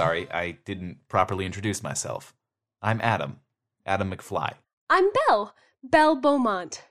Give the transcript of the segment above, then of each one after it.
sorry, I didn't properly introduce myself. I'm Adam, Adam McFly. I'm Belle, Belle Beaumont.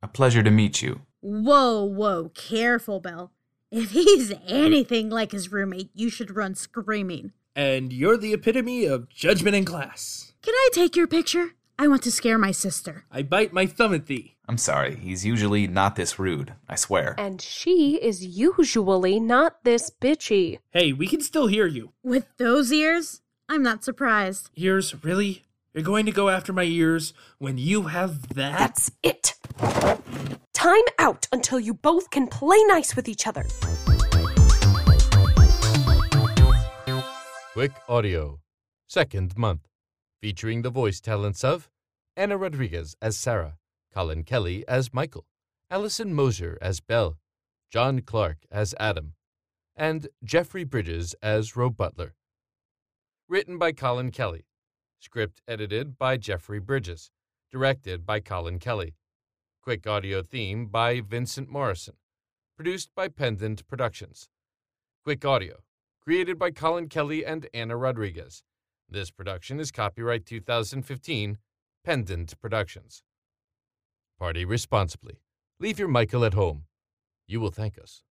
A pleasure to meet you. Whoa, whoa, careful, Belle. If he's anything like his roommate, you should run screaming. And you're the epitome of judgment in class. Can I take your picture? I want to scare my sister. I bite my thumb at thee. I'm sorry, he's usually not this rude, I swear. And she is usually not this bitchy. Hey, we can still hear you. With those ears, I'm not surprised. Ears, really? You're going to go after my ears when you have that? That's it. Time out until you both can play nice with each other. Quick Audio, second month, featuring the voice talents of Anna Rodriguez as Sarah, Colin Kelly as Michael, Allison Moser as Belle, John Clark as Adam, and Jeffrey Bridges as Roe Butler. Written by Colin Kelly. Script edited by Jeffrey Bridges. Directed by Colin Kelly. Quick audio theme by Vincent Morrison. Produced by Pendant Productions. Quick audio. Created by Colin Kelly and Anna Rodriguez. This production is copyright 2015, Pendant Productions. Party responsibly. Leave your Michael at home. You will thank us.